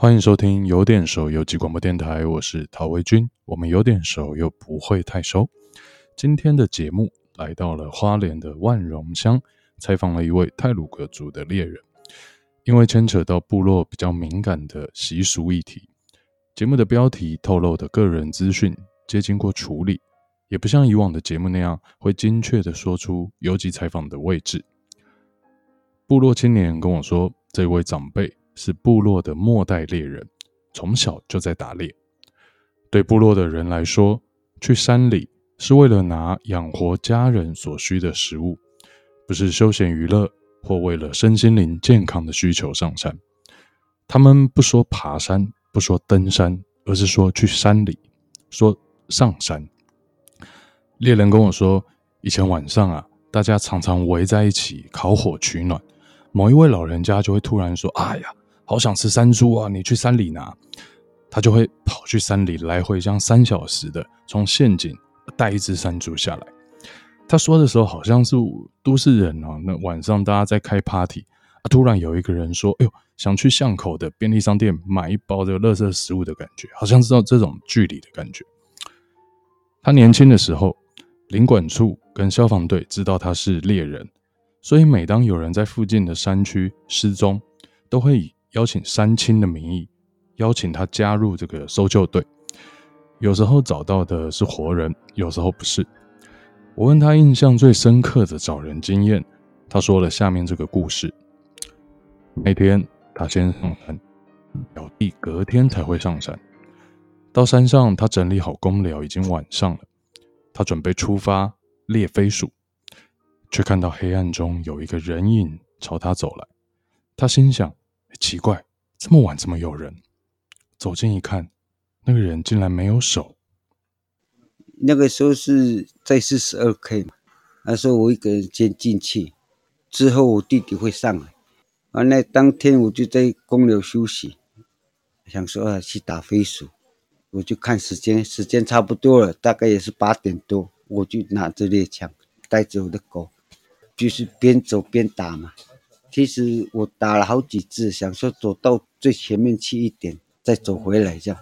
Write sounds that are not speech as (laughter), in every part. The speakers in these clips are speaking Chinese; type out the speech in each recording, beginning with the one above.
欢迎收听有点熟游记广播电台，我是陶维军。我们有点熟又不会太熟。今天的节目来到了花莲的万荣乡，采访了一位泰鲁格族的猎人。因为牵扯到部落比较敏感的习俗议题，节目的标题透露的个人资讯皆经过处理，也不像以往的节目那样会精确地说出游击采访的位置。部落青年跟我说，这位长辈。是部落的末代猎人，从小就在打猎。对部落的人来说，去山里是为了拿养活家人所需的食物，不是休闲娱乐或为了身心灵健康的需求上山。他们不说爬山，不说登山，而是说去山里，说上山。猎人跟我说，以前晚上啊，大家常常围在一起烤火取暖，某一位老人家就会突然说：“哎呀。”好想吃山猪啊！你去山里拿，他就会跑去山里，来回这样三小时的从陷阱带一只山猪下来。他说的时候好像是都市人哦，那晚上大家在开 party 啊，突然有一个人说：“哎呦，想去巷口的便利商店买一包这个垃圾食物的感觉，好像知道这种距离的感觉。”他年轻的时候，领管处跟消防队知道他是猎人，所以每当有人在附近的山区失踪，都会以邀请三亲的名义，邀请他加入这个搜救队。有时候找到的是活人，有时候不是。我问他印象最深刻的找人经验，他说了下面这个故事：那天他先上山，表弟隔天才会上山。到山上，他整理好工寮，已经晚上了。他准备出发猎飞鼠，却看到黑暗中有一个人影朝他走来。他心想。奇怪，这么晚怎么有人？走近一看，那个人竟然没有手。那个时候是在四十二 K 嘛，那时候我一个人先进去，之后我弟弟会上来。完了当天我就在公牛休息，想说啊去打飞鼠，我就看时间，时间差不多了，大概也是八点多，我就拿着猎枪，带着我的狗，就是边走边打嘛。其实我打了好几次，想说走到最前面去一点，再走回来这样。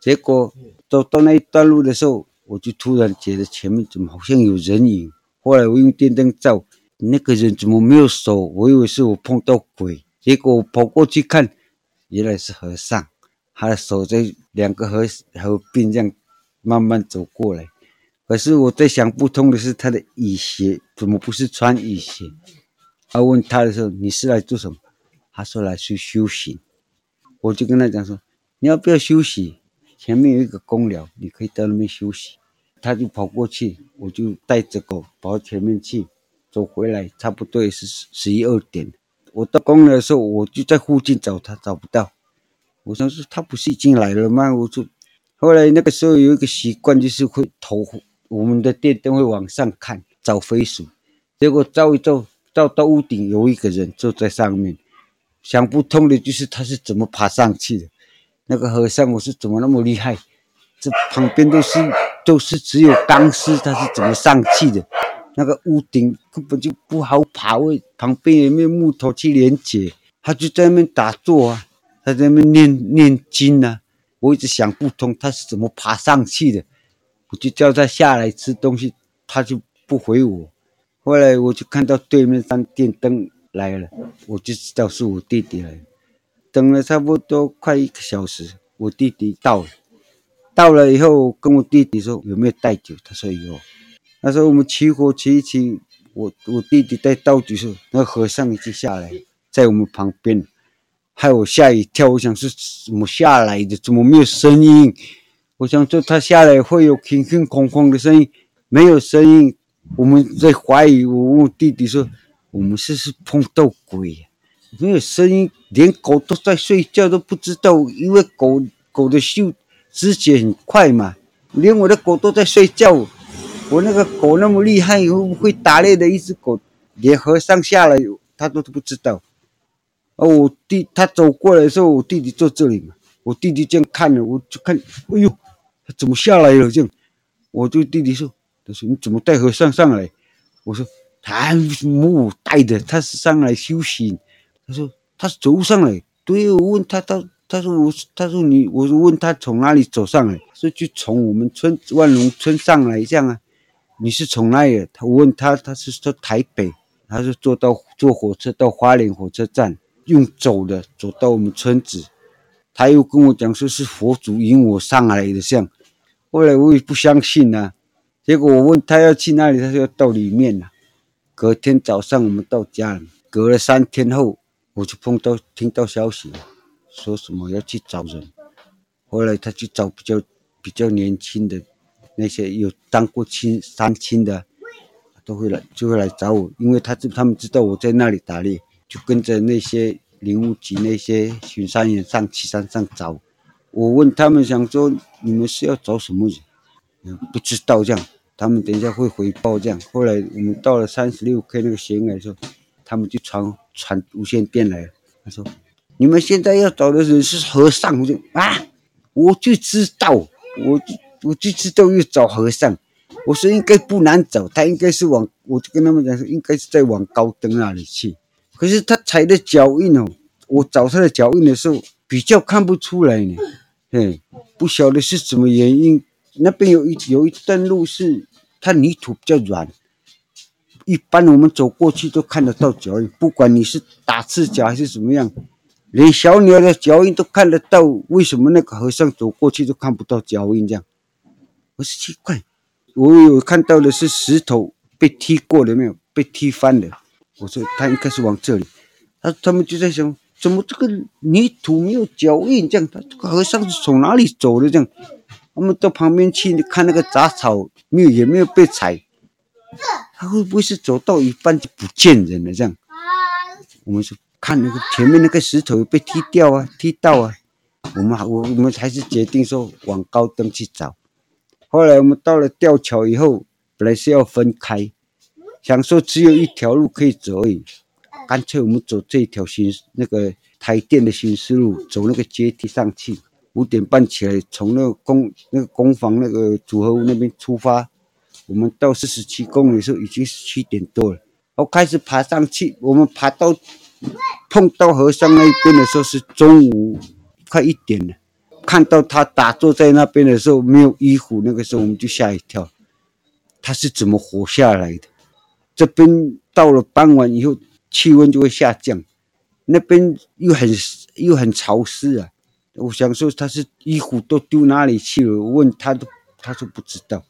结果走到那一段路的时候，我就突然觉得前面怎么好像有人影。后来我用电灯照，那个人怎么没有手？我以为是我碰到鬼。结果我跑过去看，原来是和尚，他的手在两个合合并这样慢慢走过来。可是我在想不通的是，他的雨鞋怎么不是穿雨鞋？他问他的时候，你是来做什么？他说来去休息。我就跟他讲说，你要不要休息？前面有一个公寮，你可以到那边休息。他就跑过去，我就带着狗跑到前面去，走回来差不多也是十一二点。我到公寮的时候，我就在附近找他，找不到。我想说他不是已经来了吗？我说，后来那个时候有一个习惯，就是会投我们的电灯会往上看找飞鼠，结果照一照。到到屋顶有一个人坐在上面，想不通的就是他是怎么爬上去的。那个和尚我是怎么那么厉害？这旁边都是都是只有钢丝，他是怎么上去的？那个屋顶根本就不好爬，位旁边也没有木头去连接，他就在那边打坐啊，他在那边念念经啊。我一直想不通他是怎么爬上去的，我就叫他下来吃东西，他就不回我。后来我就看到对面上电灯来了，我就知道是我弟弟来了。等了差不多快一个小时，我弟弟到了。到了以后，跟我弟弟说有没有带酒，他说有。他说我们起火起一起，我我弟弟在倒酒时，那和尚已经下来，在我们旁边，害我吓一跳。我想是怎么下来的？怎么没有声音？我想说他下来会有空空空空的声音，没有声音。我们在怀疑，我我弟弟说：“我们是不是碰到鬼啊？没有声音，连狗都在睡觉都不知道，因为狗狗的嗅直觉很快嘛。连我的狗都在睡觉，我那个狗那么厉害，会不会打猎的一只狗，连和尚下来他都不知道。哦，我弟他走过来的时候，我弟弟坐这里嘛，我弟弟这样看着，我就看，哎呦，他怎么下来了？这样，我对弟弟说。”他说：“你怎么带和尚上来？”我说：“他木带的？他是上来修行。”他说：“他是走上来。”对，我问他：“他他说我，他说你，我问他从哪里走上来，说就从我们村万隆村上来这样啊。你是从哪里？他问他，他是说台北，他是坐到坐火车到花莲火车站，用走的走到我们村子。他又跟我讲说是佛祖引我上来的，像后来我也不相信呐、结果我问他要去哪里，他说要到里面了。隔天早上我们到家了，隔了三天后，我就碰到听到消息，说什么要去找人。后来他去找比较比较年轻的那些有当过亲三亲的，都会来就会来找我，因为他知他们知道我在那里打猎，就跟着那些。林务局那些巡山员上去山上找，我问他们想说你们是要找什么人？不知道这样，他们等一下会回报这样。后来我们到了三十六 K 那个悬崖的时候，他们就传传无线电来了，他说你们现在要找的人是和尚，我就啊，我就知道，我就我就知道要找和尚，我说应该不难找，他应该是往，我就跟他们讲说应该是在往高登那里去。可是他踩的脚印哦，我找他的脚印的时候比较看不出来呢，嘿，不晓得是什么原因。那边有一有一段路是它泥土比较软，一般我们走过去都看得到脚印，不管你是打赤脚还是怎么样，连小鸟的脚印都看得到。为什么那个和尚走过去都看不到脚印？这样，我是奇怪。我有看到的是石头被踢过了没有？被踢翻的。我说他应该是往这里，他他们就在想，怎么这个泥土没有脚印？这样，他这个和尚是从哪里走的？这样，我们到旁边去看那个杂草，没有也没有被踩，他会不会是走到一半就不见人了？这样，我们说看那个前面那个石头被踢掉啊，踢到啊，我们还我我们还是决定说往高登去找。后来我们到了吊桥以后，本来是要分开。想说只有一条路可以走而已，干脆我们走这条新那个台电的新丝路，走那个阶梯上去。五点半起来，从那个工那个工房那个组合屋那边出发，我们到四十七公里的时候已经是七点多了。我开始爬上去，我们爬到碰到和尚那边的时候是中午快一点了。看到他打坐在那边的时候没有衣服，那个时候我们就吓一跳，他是怎么活下来的？这边到了傍晚以后，气温就会下降，那边又很又很潮湿啊。我想说他是衣服都丢哪里去了？问他都，他说不知道。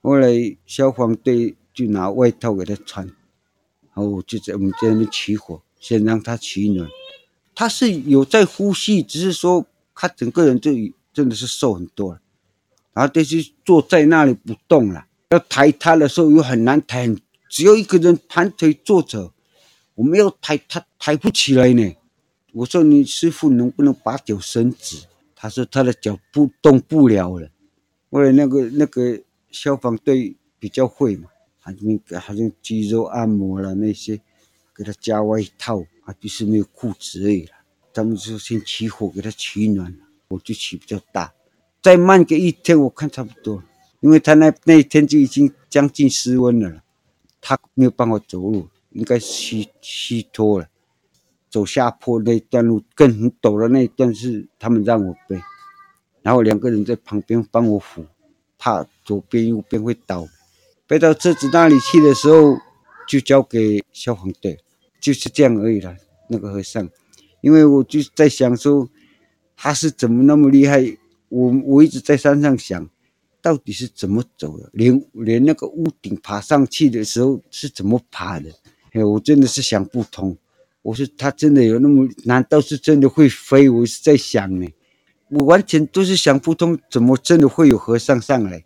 后来消防队就拿外套给他穿，然后就在我们在那边起火，先让他取暖。他是有在呼吸，只是说他整个人就真的是瘦很多了，然后就是坐在那里不动了。要抬他的时候又很难抬。只有一个人盘腿坐着，我们要抬他抬不起来呢。我说你师傅能不能把脚伸直？他说他的脚不动不了了。后来那个那个消防队比较会嘛，他就给他用肌肉按摩了那些，给他加外套，啊，就是没有裤子而已了。他们就先起火给他取暖，我就起比较大，再慢个一天我看差不多，因为他那那一天就已经将近失温了。他没有办法走路，应该虚虚脱了。走下坡那段路更很陡的那一段是他们让我背，然后两个人在旁边帮我扶，怕左边右边会倒。背到车子那里去的时候，就交给消防队，就是这样而已了。那个和尚，因为我就在想说，他是怎么那么厉害？我我一直在山上想。到底是怎么走的？连连那个屋顶爬上去的时候是怎么爬的？哎，我真的是想不通。我说他真的有那么？难道是真的会飞？我是在想呢，我完全都是想不通，怎么真的会有和尚上来？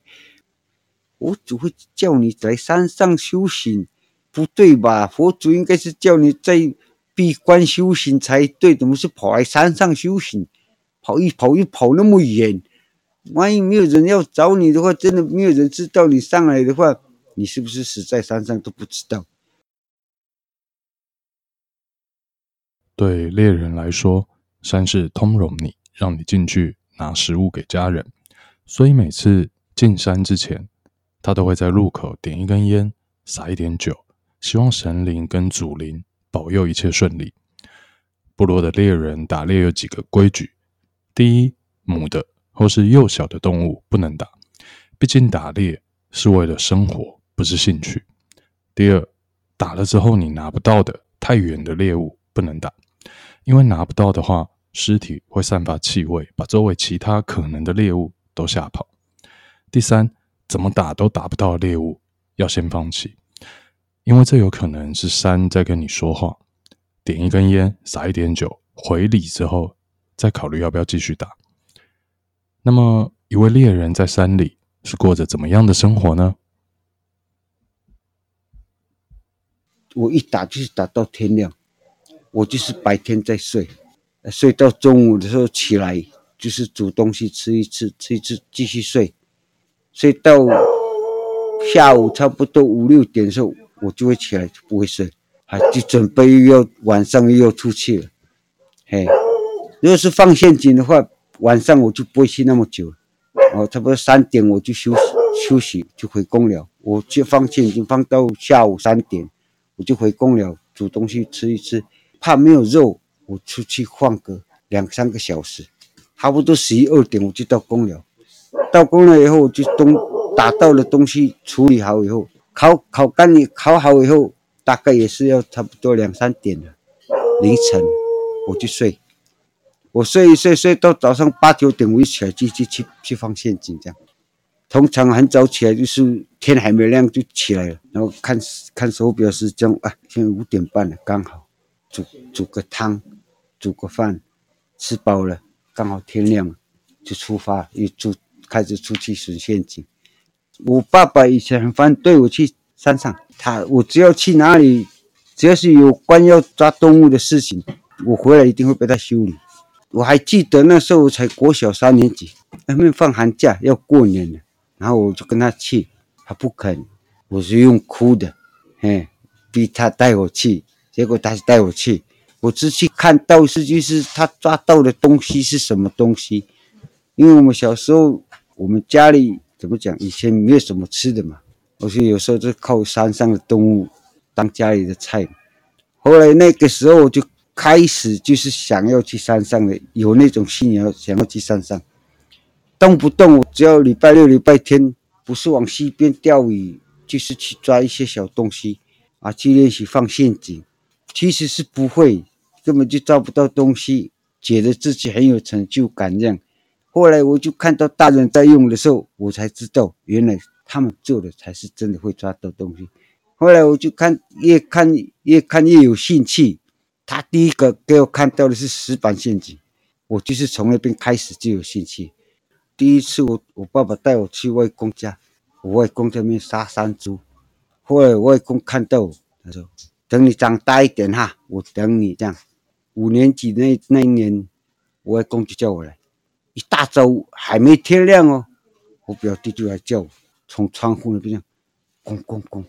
佛祖会叫你在山上修行，不对吧？佛祖应该是叫你在闭关修行才对，怎么是跑来山上修行？跑一跑一跑那么远。万一没有人要找你的话，真的没有人知道你上来的话，你是不是死在山上都不知道？对猎人来说，山是通融你，让你进去拿食物给家人，所以每次进山之前，他都会在路口点一根烟，撒一点酒，希望神灵跟祖灵保佑一切顺利。部落的猎人打猎有几个规矩。第一，母的或是幼小的动物不能打，毕竟打猎是为了生活，不是兴趣。第二，打了之后你拿不到的太远的猎物不能打，因为拿不到的话，尸体会散发气味，把周围其他可能的猎物都吓跑。第三，怎么打都打不到猎物，要先放弃，因为这有可能是山在跟你说话。点一根烟，撒一点酒，回礼之后，再考虑要不要继续打。那么，一位猎人在山里是过着怎么样的生活呢？我一打就是打到天亮，我就是白天在睡，睡到中午的时候起来，就是煮东西吃一次，吃一次继续睡，睡到下午差不多五六点的时候，我就会起来，就不会睡，还就准备又要晚上又要出去了。嘿，如果是放陷阱的话，晚上我就不会去那么久，哦，差不多三点我就休息休息就回宫了，我就放陷阱放到下午三点。我就回宫了，煮东西吃一吃，怕没有肉，我出去晃个两三个小时，差不多十一二点我就到宫了。到宫了以后，我就东打到的东西处理好以后，烤烤干你烤好以后，大概也是要差不多两三点了，凌晨我就睡，我睡一睡睡到早上八九点，我一起来继续去去放陷阱这样。通常很早起来，就是天还没亮就起来了，然后看看手表时钟啊，现在五点半了，刚好煮煮个汤，煮个饭，吃饱了，刚好天亮了，就出发，一出开始出去寻陷阱。我爸爸以前很反对我去山上，他我只要去哪里，只要是有关要抓动物的事情，我回来一定会被他修理。我还记得那时候我才国小三年级，还没放寒假要过年了。然后我就跟他去，他不肯，我是用哭的，嘿，逼他带我去，结果他是带我去，我只去看到实际是他抓到的东西是什么东西，因为我们小时候我们家里怎么讲，以前没有什么吃的嘛，我说有时候就靠山上的动物当家里的菜，后来那个时候我就开始就是想要去山上的，有那种信仰想要去山上。动不动我只要礼拜六、礼拜天，不是往溪边钓鱼，就是去抓一些小东西啊，去练习放陷阱。其实是不会，根本就抓不到东西，觉得自己很有成就感这样。后来我就看到大人在用的时候，我才知道原来他们做的才是真的会抓到东西。后来我就看，越看越看越有兴趣。他第一个给我看到的是石板陷阱，我就是从那边开始就有兴趣。第一次我我爸爸带我去外公家，我外公在那边杀山猪，后来我外公看到我，他说：“等你长大一点哈，我等你这样。”五年级那那一年，我外公就叫我来，一大早还没天亮哦，我表弟就来叫我，从窗户那边，咣咣咣，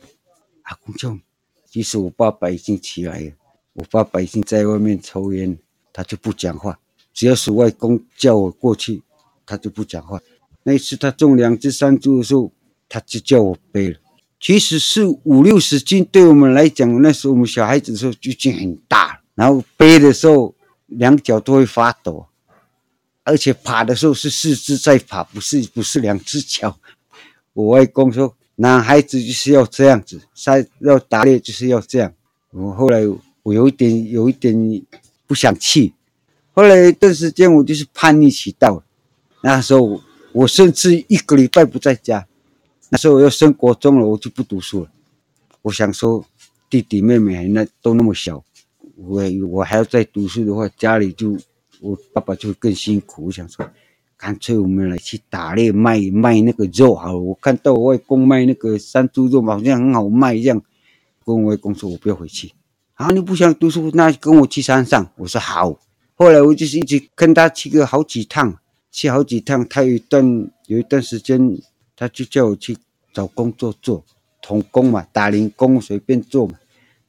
阿公叫你。其实我爸爸已经起来了，我爸爸已经在外面抽烟，他就不讲话，只要是外公叫我过去。他就不讲话。那一次他种两只山猪的时候，他就叫我背了。其实是五六十斤，对我们来讲，那时候我们小孩子的时候就已经很大。然后背的时候，两脚都会发抖，而且爬的时候是四肢在爬，不是不是两只脚。我外公说，男孩子就是要这样子，山要打猎就是要这样。我后来我有一点有一点不想去。后来一段时间我就是叛逆期到了。那时候我甚至一个礼拜不在家。那时候我要升国中了，我就不读书了。我想说，弟弟妹妹那都那么小，我我还要再读书的话，家里就我爸爸就更辛苦。我想说，干脆我们来去打猎卖卖那个肉好了。我看到我外公卖那个山猪肉好像很好卖一样，跟我外公说，我不要回去。啊，你不想读书，那跟我去山上。我说好。后来我就是一直跟他去个好几趟。去好几趟，他有一段有一段时间，他就叫我去找工作做，童工嘛，打零工随便做嘛。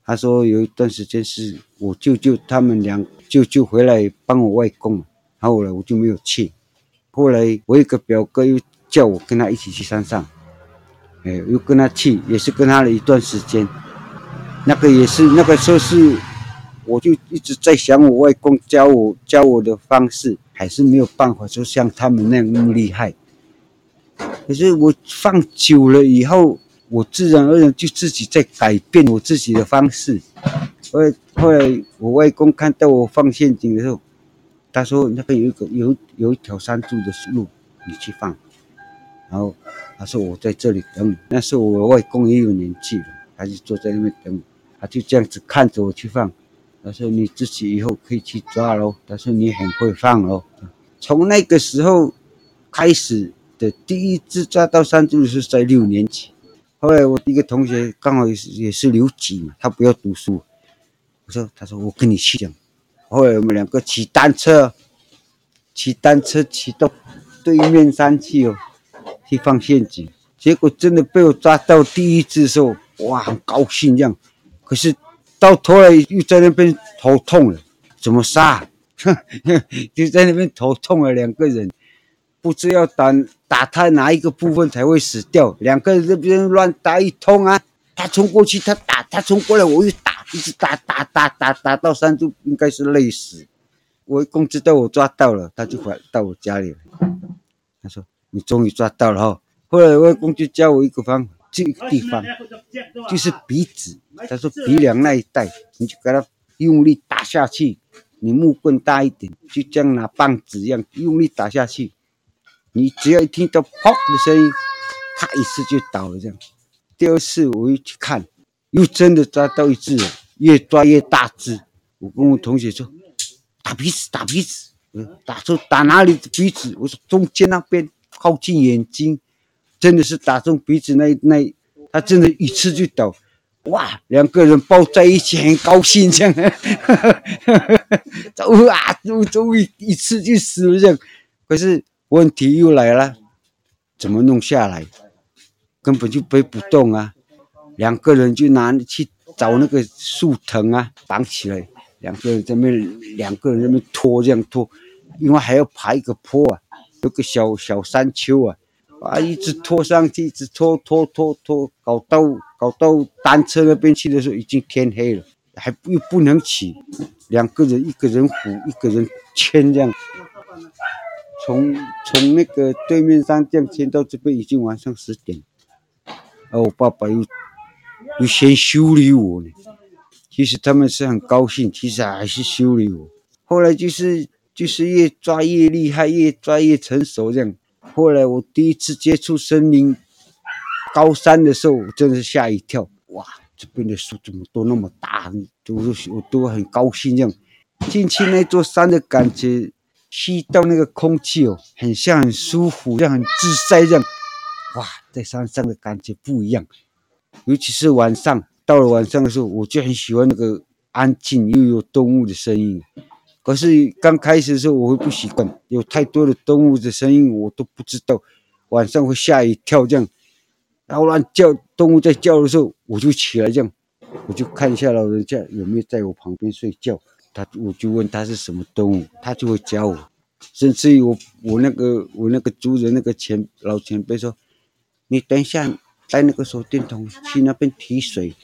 他说有一段时间是我舅舅他们俩舅舅回来帮我外公，然后来我就没有去。后来我一个表哥又叫我跟他一起去山上，哎，又跟他去，也是跟他了一段时间。那个也是那个时候是我就一直在想，我外公教我教我的方式，还是没有办法，就像他们那样那么厉害。可是我放久了以后，我自然而然就自己在改变我自己的方式。后来后来，我外公看到我放陷阱的时候，他说：“那边有一个有有一条山猪的路，你去放。”然后他说：“我在这里等你。”那时候我外公也有年纪了，他就坐在那边等我，他就这样子看着我去放。他说：“你自己以后可以去抓喽。”他说：“你很会放哦。”从那个时候开始的第一次抓到山猪是在六年级。后来我一个同学刚好也是也是留级嘛，他不要读书。我说：“他说我跟你去讲。”后来我们两个骑单车，骑单车骑到对面山去哦，去放陷阱。结果真的被我抓到第一只的时候，哇，很高兴这样。可是。到头来又在那边头痛了，怎么杀？就在那边头痛了，两个人不知要打打他哪一个部分才会死掉，两个人这边乱打一通啊！他冲过去，他打，他冲过来，我又打，一直打打打打打到山猪应该是累死。我公知道我抓到了，他就回到我家里了。他说：“你终于抓到了哈！”后来外公就教我一个方法。这个地方就是鼻子，他说鼻梁那一带，你就给他用力打下去。你木棍大一点，就像拿棒子一样用力打下去。你只要一听到“砰”的声音，啪一次就倒了。这样，第二次我又去看，又真的抓到一只，越抓越大只。我跟我同学说：“打鼻子，打鼻子。”嗯打出打哪里的鼻子？我说中间那边，靠近眼睛。真的是打中鼻子那那，他真的一次就倒，哇！两个人抱在一起，很高兴这样，哈哈哈哈哈！哇，终于一次就死了这样。可是问题又来了，怎么弄下来？根本就背不动啊！两个人就拿去找那个树藤啊，绑起来，两个人在那，两个人在那边拖这样拖，因为还要爬一个坡啊，有个小小山丘啊。啊！一直拖上去，一直拖拖拖拖，搞到搞到单车那边去的时候，已经天黑了，还又不能骑，两个人，一个人扶，一个人牵，这样，从从那个对面山这样牵到这边，已经晚上十点。而我爸爸又又先修理我呢，其实他们是很高兴，其实还是修理我。后来就是就是越抓越厉害，越抓越成熟这样。后来我第一次接触森林高山的时候，我真的是吓一跳，哇，这边的树怎么都那么大？都我都很高兴这样。进去那座山的感觉，吸到那个空气哦，很像很舒服，像很自在这样。哇，在山上的感觉不一样，尤其是晚上，到了晚上的时候，我就很喜欢那个安静又有动物的声音。可是刚开始的时候我会不习惯，有太多的动物的声音我都不知道，晚上会吓一跳这样，然后乱叫，动物在叫的时候我就起来这样，我就看一下老人家有没有在我旁边睡觉，他我就问他是什么动物，他就会教我，甚至于我我那个我那个族人那个前老前辈说，你等一下带那个手电筒去那边提水，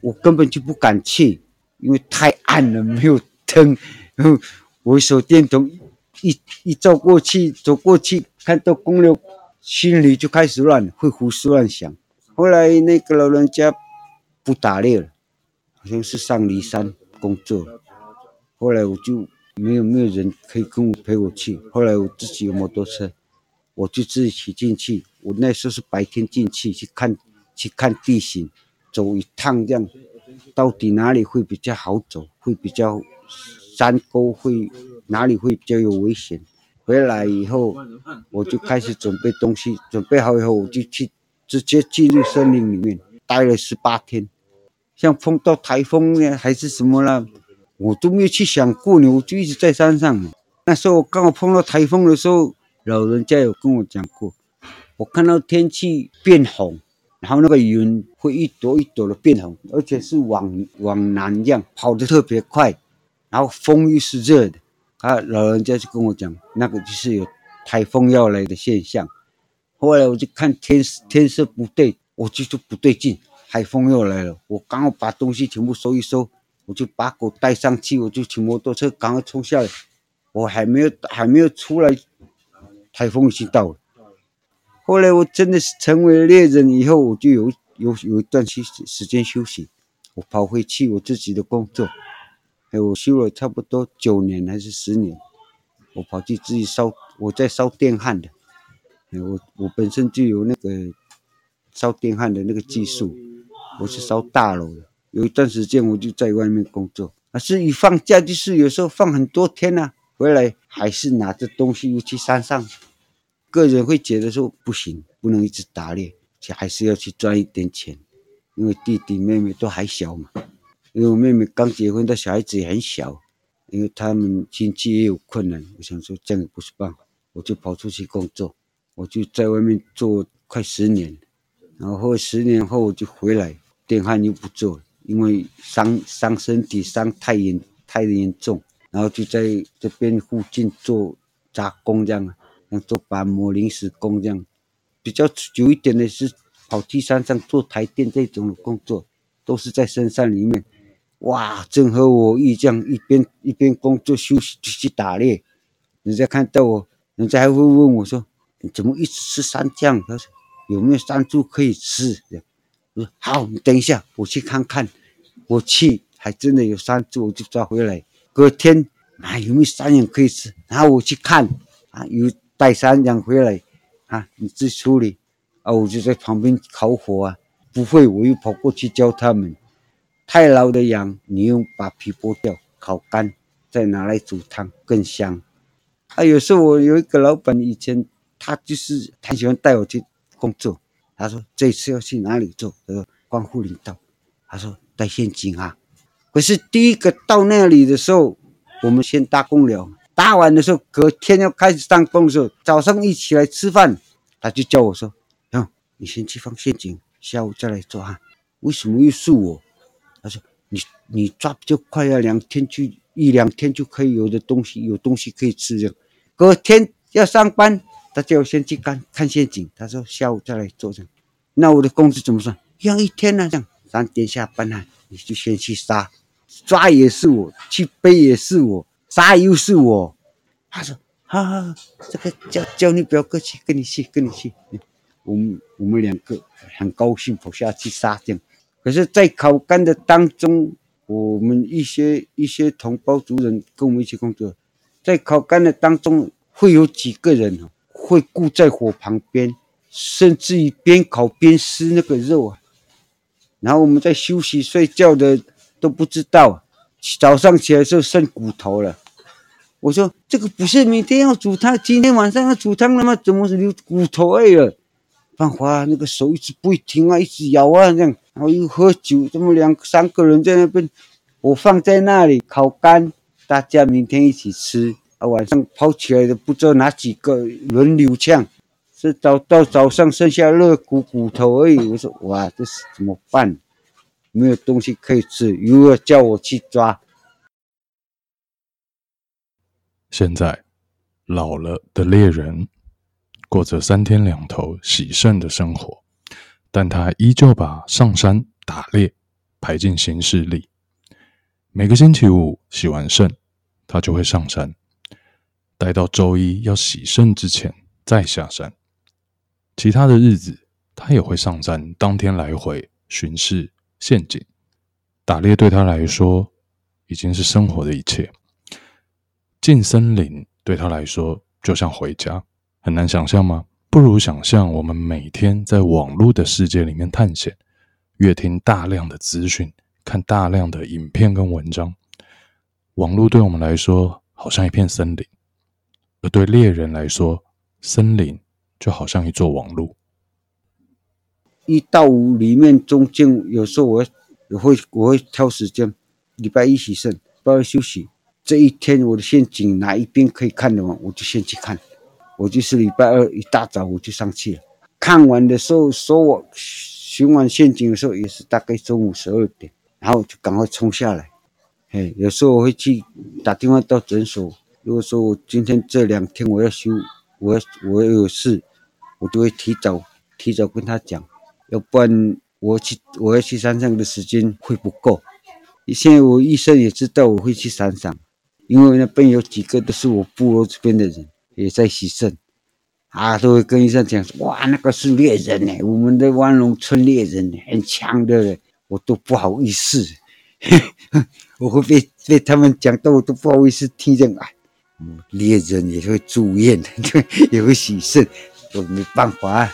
我根本就不敢去，因为太暗了没有灯。然 (laughs) 后我手电筒一一照过去，走过去看到公牛，心里就开始乱，会胡思乱想。后来那个老人家不打猎了，好像是上梨山工作。后来我就没有没有人可以跟我陪我去。后来我自己有摩托车，我就自己骑进去。我那时候是白天进去去看去看地形，走一趟这样，到底哪里会比较好走，会比较。山沟会哪里会比较有危险？回来以后我就开始准备东西，准备好以后我就去直接进入森林里面，待了十八天。像碰到台风呢，还是什么了，我都没有去想过呢，我就一直在山上。那时候刚好碰到台风的时候，老人家有跟我讲过，我看到天气变红，然后那个云会一朵一朵的变红，而且是往往南这样跑得特别快。然后风又是热的，啊，老人家就跟我讲，那个就是有台风要来的现象。后来我就看天天色不对，我就说不对劲，台风又来了。我刚好把东西全部收一收，我就把狗带上去，我就骑摩托车赶快冲下来。我还没有还没有出来，台风已经到了。后来我真的是成为猎人以后，我就有有有一段时时间休息，我跑回去我自己的工作。哎，我休了差不多九年还是十年，我跑去自己烧，我在烧电焊的。哎，我我本身就有那个烧电焊的那个技术，我是烧大楼的。有一段时间我就在外面工作，啊，是一放假就是有时候放很多天呐，回来还是拿着东西又去山上。个人会觉得说不行，不能一直打猎，且还是要去赚一点钱，因为弟弟妹妹都还小嘛。因为我妹妹刚结婚，她小孩子也很小，因为他们经济也有困难。我想说这样也不是办法，我就跑出去工作，我就在外面做快十年，然后十年后我就回来，电焊又不做了。因为伤伤身体伤太严太严重，然后就在这边附近做杂工这样，像做板模临时工这样。比较久一点的是跑去山上做台电这种的工作，都是在深山里面。哇，正合我意，这样一边一边工作休息就去打猎。人家看到我，人家还会问我说：“你怎么一直吃山酱？”他说：“有没有山猪可以吃？”我说：“好，你等一下，我去看看。”我去，还真的有山猪，我就抓回来。隔天啊，有没有山羊可以吃？然后我去看啊，有带山羊回来啊，你自己处理啊，我就在旁边烤火啊。不会，我又跑过去教他们。太老的羊，你用把皮剥掉，烤干，再拿来煮汤更香。啊，有时候我有一个老板，以前他就是很喜欢带我去工作。他说这次要去哪里做？他说光复林道。他说。带陷阱啊！可是第一个到那里的时候，我们先搭工了。搭完的时候，隔天要开始上工的时候，早上一起来吃饭，他就叫我说：“嗯，你先去放陷阱，下午再来抓。”为什么又是我？他说：“你你抓就快要，两天就一两天就可以有的东西，有东西可以吃这。隔天要上班，他叫我先去看看陷阱。他说下午再来做这样。那我的工资怎么算？要一天呢、啊、这样。”三点下班了，你就先去杀，抓也是我，去背也是我，杀又是我。他说：“哈哈，这个叫叫你表哥去，跟你去，跟你去。”我们我们两个很高兴跑下去杀掉。可是，在烤干的当中，我们一些一些同胞族人跟我们一起工作，在烤干的当中，会有几个人会顾在火旁边，甚至于边烤边撕那个肉啊。然后我们在休息睡觉的都不知道，早上起来就剩骨头了。我说这个不是明天要煮汤，今天晚上要煮汤了吗？怎么是留骨头而已了？芳华那个手一直不会停啊，一直摇啊这样，然后又喝酒，这么两三个人在那边，我放在那里烤干，大家明天一起吃。啊，晚上跑起来的不知道哪几个轮流呛。是早到早上剩下肋骨骨头而已。我说哇，这是怎么办？没有东西可以吃，又要叫我去抓。现在老了的猎人过着三天两头洗肾的生活，但他依旧把上山打猎排进行事历。每个星期五洗完肾，他就会上山，待到周一要洗肾之前再下山。其他的日子，他也会上山，当天来回巡视陷阱。打猎对他来说已经是生活的一切。进森林对他来说就像回家，很难想象吗？不如想象我们每天在网络的世界里面探险，阅听大量的资讯，看大量的影片跟文章。网络对我们来说好像一片森林，而对猎人来说，森林。就好像一座网路，一到五里面中间，有时候我我会我会挑时间，礼拜一洗肾，礼拜二休息。这一天我的陷阱哪一边可以看的完，我就先去看。我就是礼拜二一大早我就上去了，看完的时候说我寻完陷阱的时候也是大概中午十二点，然后就赶快冲下来。嘿，有时候我会去打电话到诊所，如果说我今天这两天我要休，我要我有事。我就会提早提早跟他讲，要不然我去我要去山上的时间会不够。现在我医生也知道我会去山上，因为那边有几个都是我部落这边的人，也在洗肾，啊，都会跟医生讲，哇，那个是猎人呢，我们的万隆村猎人很强的，我都不好意思，(laughs) 我会被被他们讲到，我都不好意思听见啊，猎人也会住院，(laughs) 也会洗肾，我没办法